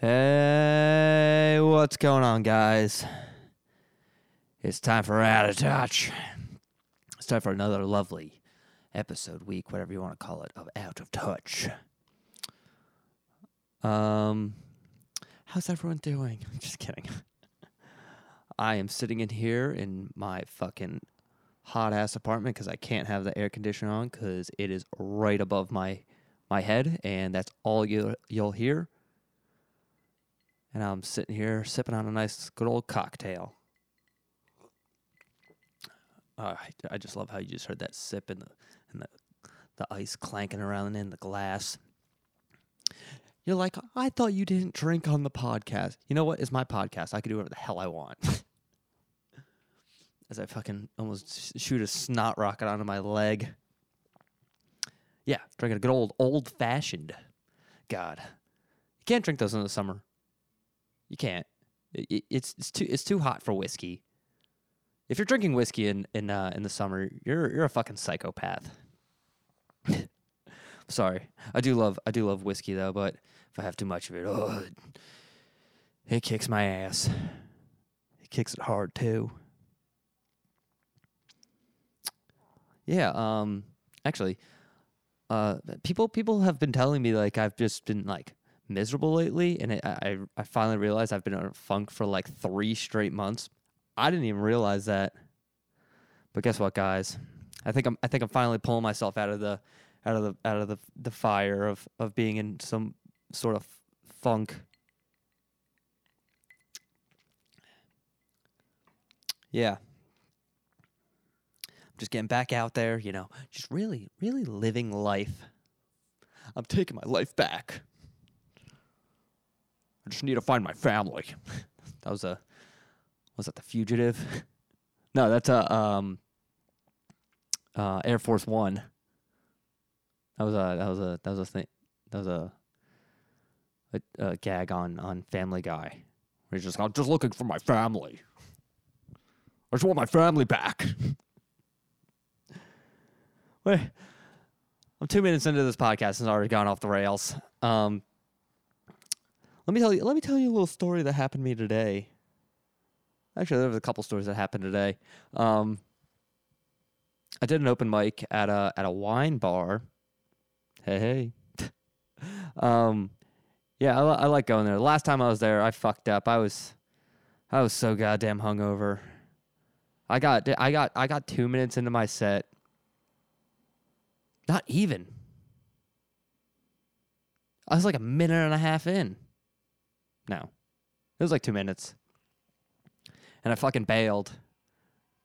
Hey, what's going on, guys? It's time for Out of Touch. It's time for another lovely episode week, whatever you want to call it, of Out of Touch. Um, how's everyone doing? Just kidding. I am sitting in here in my fucking hot ass apartment because I can't have the air conditioner on because it is right above my my head, and that's all you you'll hear and I'm sitting here sipping on a nice, good old cocktail. Uh, I, I just love how you just heard that sip and the and the the ice clanking around in the glass. You're like, I thought you didn't drink on the podcast. You know what? It's my podcast. I can do whatever the hell I want. As I fucking almost shoot a snot rocket onto my leg. Yeah, drinking a good old old fashioned. God, you can't drink those in the summer. You can't. It, it's it's too it's too hot for whiskey. If you're drinking whiskey in in uh, in the summer, you're you're a fucking psychopath. Sorry, I do love I do love whiskey though, but if I have too much of it, oh, it kicks my ass. It kicks it hard too. Yeah, um, actually, uh, people people have been telling me like I've just been like miserable lately, and it, I I finally realized I've been on a funk for like three straight months. I didn't even realize that. But guess what, guys? I think I'm I think I'm finally pulling myself out of the out of the out of the the fire of of being in some sort of funk. Yeah. I'm just getting back out there, you know, just really, really living life. I'm taking my life back. I just need to find my family. that was a was that the fugitive? no, that's a um uh Air Force One. That was a that was a that was a thing that was a a, a gag on on Family Guy. Where he's just I'm just looking for my family. I just want my family back. Wait, I'm two minutes into this podcast and it's already gone off the rails. Um, let me tell you. Let me tell you a little story that happened to me today. Actually, there was a couple stories that happened today. Um, I did an open mic at a at a wine bar. Hey, hey. um, yeah, I, I like going there. The last time I was there, I fucked up. I was, I was so goddamn hungover. I got I got I got two minutes into my set. Not even. I was like a minute and a half in. No. It was like two minutes. And I fucking bailed.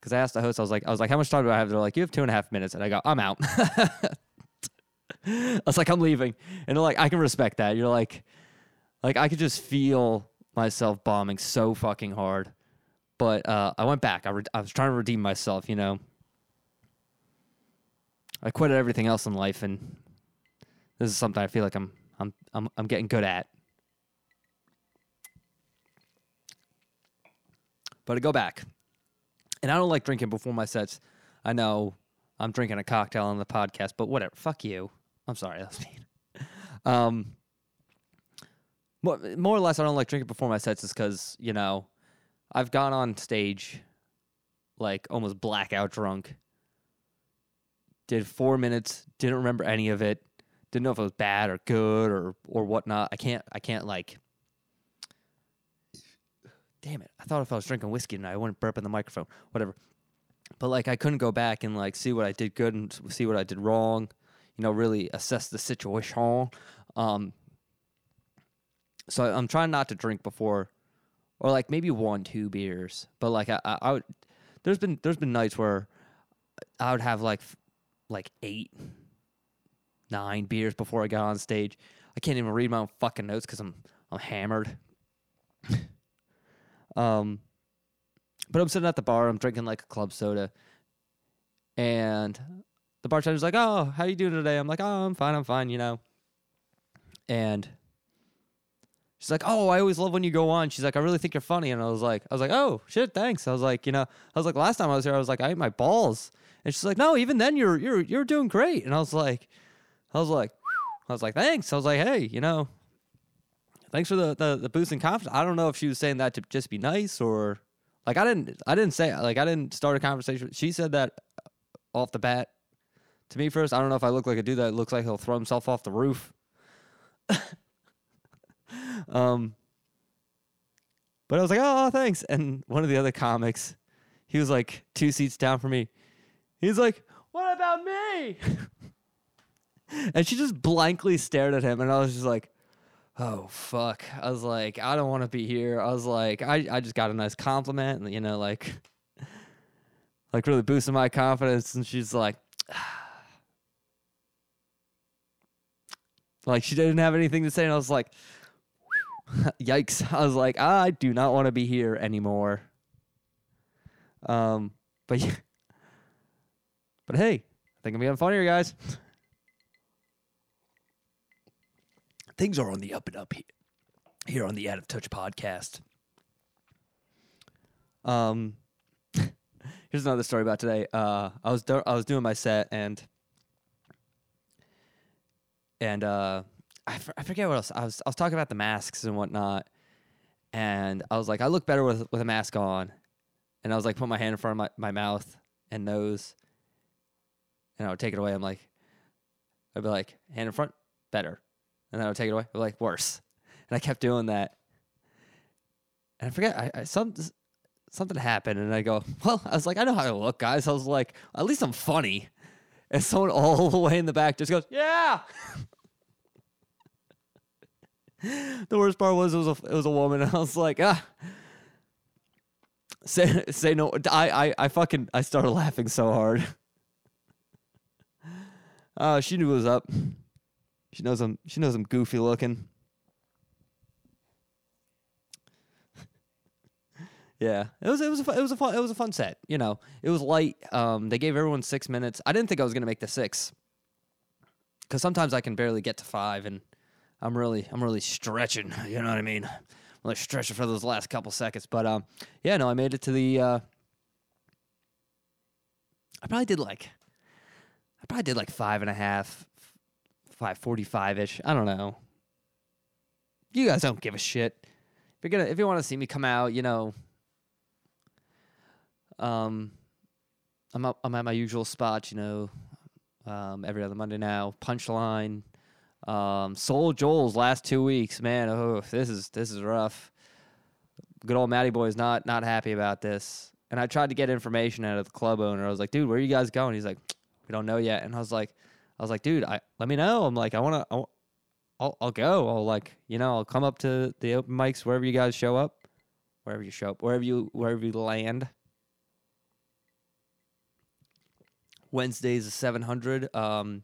Cause I asked the host, I was like, I was like, how much time do I have? They're like, you have two and a half minutes. And I go, I'm out. I was like, I'm leaving. And they're like, I can respect that. You're like, like I could just feel myself bombing so fucking hard. But uh, I went back. I, re- I was trying to redeem myself, you know. I quit everything else in life, and this is something I feel like I'm I'm I'm I'm getting good at. But I go back, and I don't like drinking before my sets. I know I'm drinking a cocktail on the podcast, but whatever. Fuck you. I'm sorry. That's mean. Um, more, more or less, I don't like drinking before my sets is because you know I've gone on stage like almost blackout drunk. Did four minutes, didn't remember any of it, didn't know if it was bad or good or or whatnot. I can't I can't like damn it. I thought if I was drinking whiskey tonight, I wouldn't burp in the microphone. Whatever. But like I couldn't go back and like see what I did good and see what I did wrong. You know, really assess the situation. Um, so I'm trying not to drink before, or like maybe one, two beers. But like I, I, I would, there's been there's been nights where I would have like like eight, nine beers before I got on stage. I can't even read my own fucking notes because I'm I'm hammered. um, but I'm sitting at the bar. I'm drinking like a club soda, and the bartender's like, "Oh, how you doing today?" I'm like, "Oh, I'm fine. I'm fine." You know, and she's like, "Oh, I always love when you go on." She's like, "I really think you're funny," and I was like, "I was like, oh shit, thanks." I was like, you know, I was like, last time I was here, I was like, I ate my balls, and she's like, "No, even then, you're you're you're doing great," and I was like, I was like, I was like, thanks. I was like, hey, you know, thanks for the, the the boost in confidence. I don't know if she was saying that to just be nice or like I didn't I didn't say like I didn't start a conversation. She said that off the bat to me first. I don't know if I look like a dude that looks like he'll throw himself off the roof. um, but I was like, oh, thanks. And one of the other comics, he was like two seats down from me. He's like, what about me? and she just blankly stared at him, and I was just like, oh fuck. I was like, I don't want to be here. I was like, I, I just got a nice compliment, and you know, like, like really boosting my confidence. And she's like, like she didn't have anything to say, and I was like, yikes. I was like, I do not want to be here anymore. Um, but yeah. But hey, I think I'm getting funnier, guys. Things are on the up and up here, here on the Out of Touch podcast. Um, here's another story about today. Uh, I was do- I was doing my set and and uh, I, f- I forget what else I was I was talking about the masks and whatnot, and I was like I look better with with a mask on, and I was like put my hand in front of my, my mouth and nose, and I would take it away. I'm like, I'd be like hand in front, better, and then I would take it away. Like worse, and I kept doing that, and I forget I, I some something happened, and I go, well, I was like I know how I look, guys. I was like at least I'm funny. And someone all the way in the back just goes, "Yeah." the worst part was it was a it was a woman. And I was like, ah. Say say no. I I I fucking I started laughing so hard. Uh, she knew it was up. She knows I'm she knows I'm goofy looking. yeah, it was it was a, fu- it was a fun it was a fun set. You know, it was light. Um, they gave everyone six minutes. I didn't think I was gonna make the six, because sometimes I can barely get to five, and I'm really I'm really stretching. You know what I mean? I'm really stretching for those last couple seconds. But um, yeah, no, I made it to the. Uh, I probably did like. I probably did like five and a half, five forty five ish. I don't know. You guys don't give a shit. If you're gonna, if you want to see me come out, you know. Um, I'm up, I'm at my usual spot, you know. Um, every other Monday now. Punchline. Um, Soul Joel's last two weeks, man. Oh, this is this is rough. Good old Matty boy is not not happy about this. And I tried to get information out of the club owner. I was like, dude, where are you guys going? He's like, we don't know yet. And I was like, I was like, dude, I let me know. I'm like, I want to. I'll I'll go. I'll like, you know, I'll come up to the open mics wherever you guys show up, wherever you show up, wherever you wherever you land. Wednesdays is 700. Um,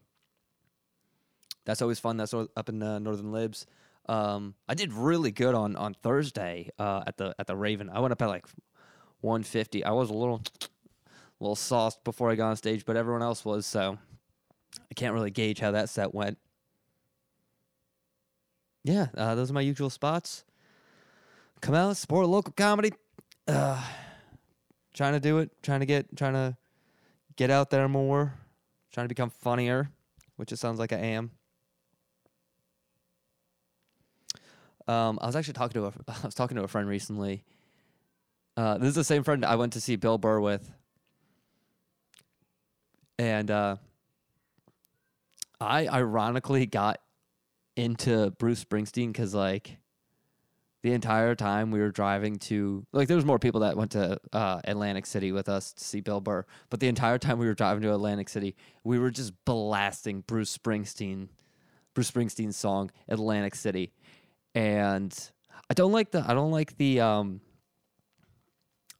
that's always fun. That's up in uh, Northern Libs. Um, I did really good on on Thursday uh, at the at the Raven. I went up at like 150. I was a little little sauced before I got on stage, but everyone else was. So I can't really gauge how that set went. Yeah, uh, those are my usual spots. Come out, support local comedy. Uh, trying to do it. Trying to get. Trying to get out there more. Trying to become funnier, which it sounds like I am. Um, I was actually talking to a I was talking to a friend recently. Uh, this is the same friend I went to see Bill Burr with, and uh, I ironically got into Bruce Springsteen because like the entire time we were driving to like there was more people that went to uh, Atlantic City with us to see Bill Burr, but the entire time we were driving to Atlantic City, we were just blasting Bruce Springsteen, Bruce Springsteen's song Atlantic City and I don't like the I don't like the um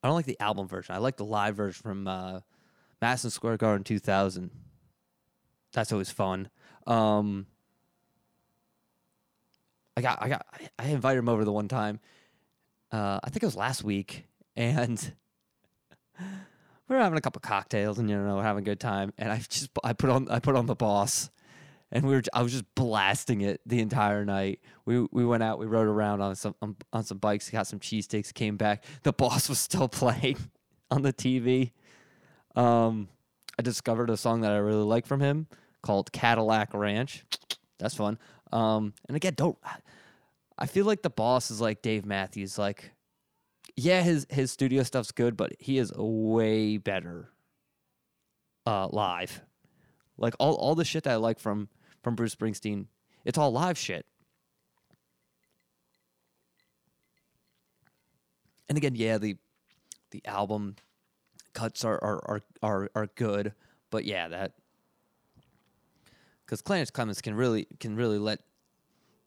I don't like the album version. I like the live version from uh, Madison Square Garden 2000. That's always fun. Um, I got I got I invited him over the one time. Uh, I think it was last week, and we were having a couple cocktails and you know having a good time. And I just I put on I put on the boss and we were I was just blasting it the entire night. We we went out, we rode around on some on, on some bikes, got some cheesesteaks, came back. The boss was still playing on the TV. Um, I discovered a song that I really like from him called Cadillac Ranch. That's fun. Um, and again, don't I feel like the boss is like Dave Matthews. Like, yeah, his his studio stuff's good, but he is way better uh, live. Like all all the shit that I like from from Bruce Springsteen, it's all live shit. And again, yeah, the the album cuts are are are are, are good, but yeah, that because Clarence Clemons can really can really let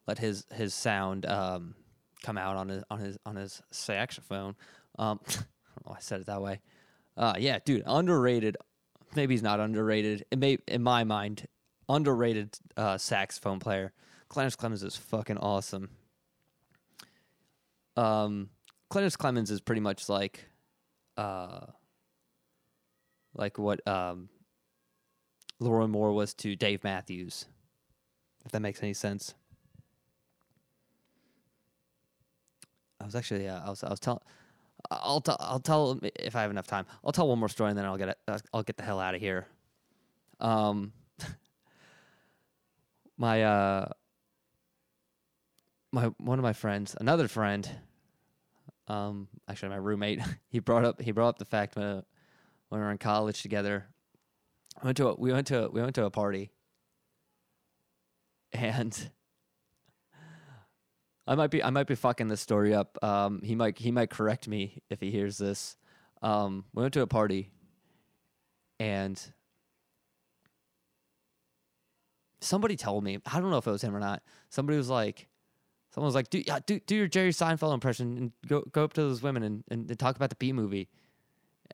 let his his sound um, come out on his on his on his saxophone. Um, oh, I said it that way. Uh, yeah, dude, underrated. Maybe he's not underrated. It may, in my mind, underrated uh, saxophone player. Clarence Clemons is fucking awesome. Um, Clarence Clemons is pretty much like, uh, like what um, LeRoi Moore was to Dave Matthews, if that makes any sense. I was actually, uh, I was, I was telling, I'll tell, I'll tell if I have enough time. I'll tell one more story and then I'll get, it, I'll get the hell out of here. Um, my, uh, my one of my friends, another friend, um, actually my roommate, he brought up, he brought up the fact when, when we were in college together. Went to a, we went to a, we went to a party, and I might be I might be fucking this story up. Um, he might he might correct me if he hears this. Um, we went to a party, and somebody told me I don't know if it was him or not. Somebody was like, someone was like, do yeah, do do your Jerry Seinfeld impression and go go up to those women and, and talk about the B movie.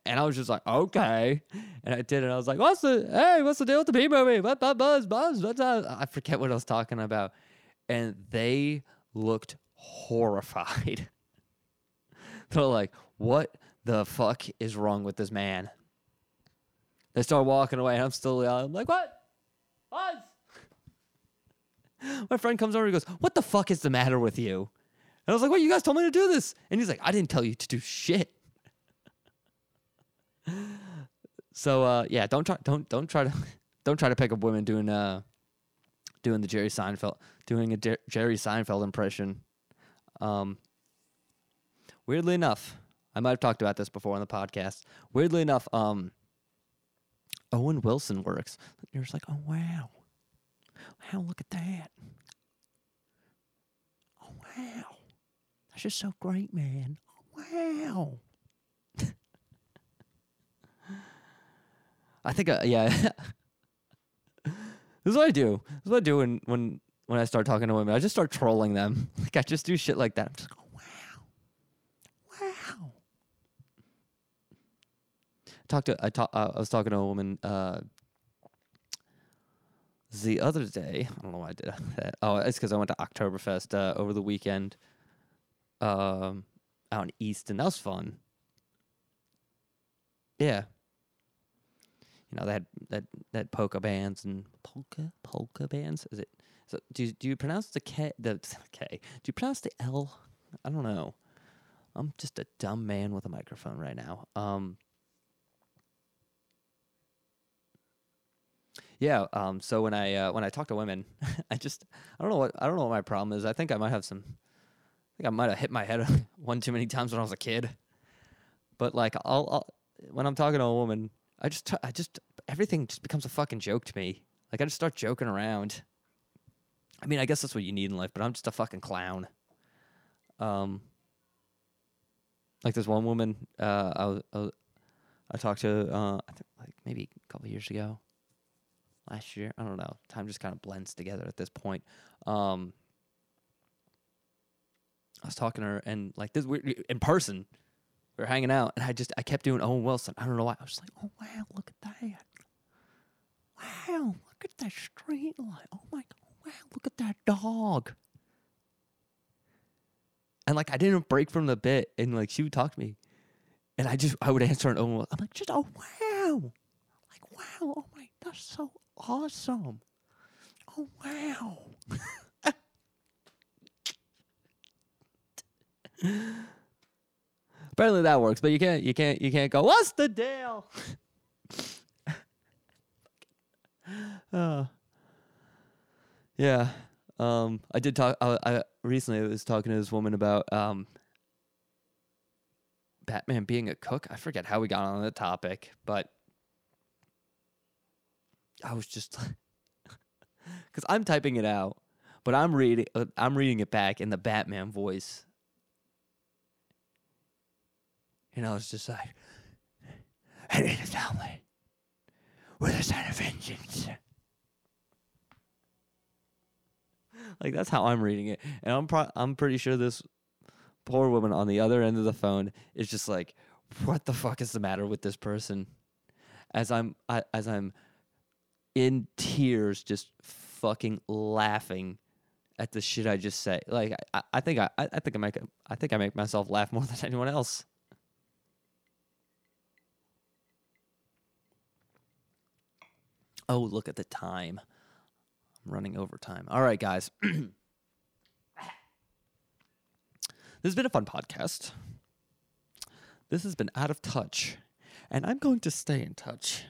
And I was just like, okay. And I did it. I was like, what's the, hey, what's the deal with the B movie? What, buzz, buzz, what's? I forget what I was talking about. And they looked horrified. They're like, what the fuck is wrong with this man? They start walking away. And I'm still yelling. I'm like, what? Buzz? My friend comes over and goes, what the fuck is the matter with you? And I was like, what? You guys told me to do this. And he's like, I didn't tell you to do shit so uh, yeah, don't try don't don't try to don't try to pick up women doing uh doing the Jerry Seinfeld doing a Jer- Jerry Seinfeld impression. Um, weirdly enough, I might have talked about this before on the podcast. Weirdly enough, um, Owen Wilson works. You're just like, oh wow, wow, look at that. Oh wow, that's just so great, man. Oh, wow. I think, uh, yeah. this is what I do. This is what I do when, when, when I start talking to women. I just start trolling them. Like, I just do shit like that. I'm just like, wow. Wow. I talked to, I, talk, uh, I was talking to a woman uh, the other day. I don't know why I did that. Oh, it's because I went to Oktoberfest uh, over the weekend um, out in Easton. That was fun. Yeah, you know, that that that polka bands and polka polka bands. Is it? So do do you pronounce the K the K? Do you pronounce the L? I don't know. I'm just a dumb man with a microphone right now. Um. Yeah. Um. So when I uh, when I talk to women, I just I don't know what I don't know what my problem is. I think I might have some. I think I might have hit my head one too many times when I was a kid. But like I'll, I'll when I'm talking to a woman, I just, I just, everything just becomes a fucking joke to me. Like I just start joking around. I mean, I guess that's what you need in life, but I'm just a fucking clown. Um, like there's one woman, uh, I I, I talked to, uh, I think like maybe a couple years ago, last year. I don't know. Time just kind of blends together at this point. Um, I was talking to her, and like this, in person, we were hanging out, and I just I kept doing Owen Wilson. I don't know why. I was like, oh wow, look at that. Wow, look at that street light. Oh my god, wow, look at that dog. And like I didn't break from the bit, and like she would talk to me, and I just I would answer an Owen. Wilson. I'm like, just oh wow, like wow, oh my, that's so awesome. Oh wow. Apparently that works, but you can't you can't you can't go, what's the deal? uh, yeah. Um, I did talk. I, I recently was talking to this woman about um, Batman being a cook. I forget how we got on the topic, but I was just because I'm typing it out, but I'm reading. I'm reading it back in the Batman voice, and I was just like, "I need a family with a sign of vengeance." Like that's how I'm reading it, and I'm pro- I'm pretty sure this poor woman on the other end of the phone is just like, "What the fuck is the matter with this person?" As I'm I, as I'm in tears, just fucking laughing at the shit I just say. Like I, I think I, I think I make I think I make myself laugh more than anyone else. Oh, look at the time. I'm running over time. All right, guys. this has been a fun podcast. This has been out of touch, and I'm going to stay in touch.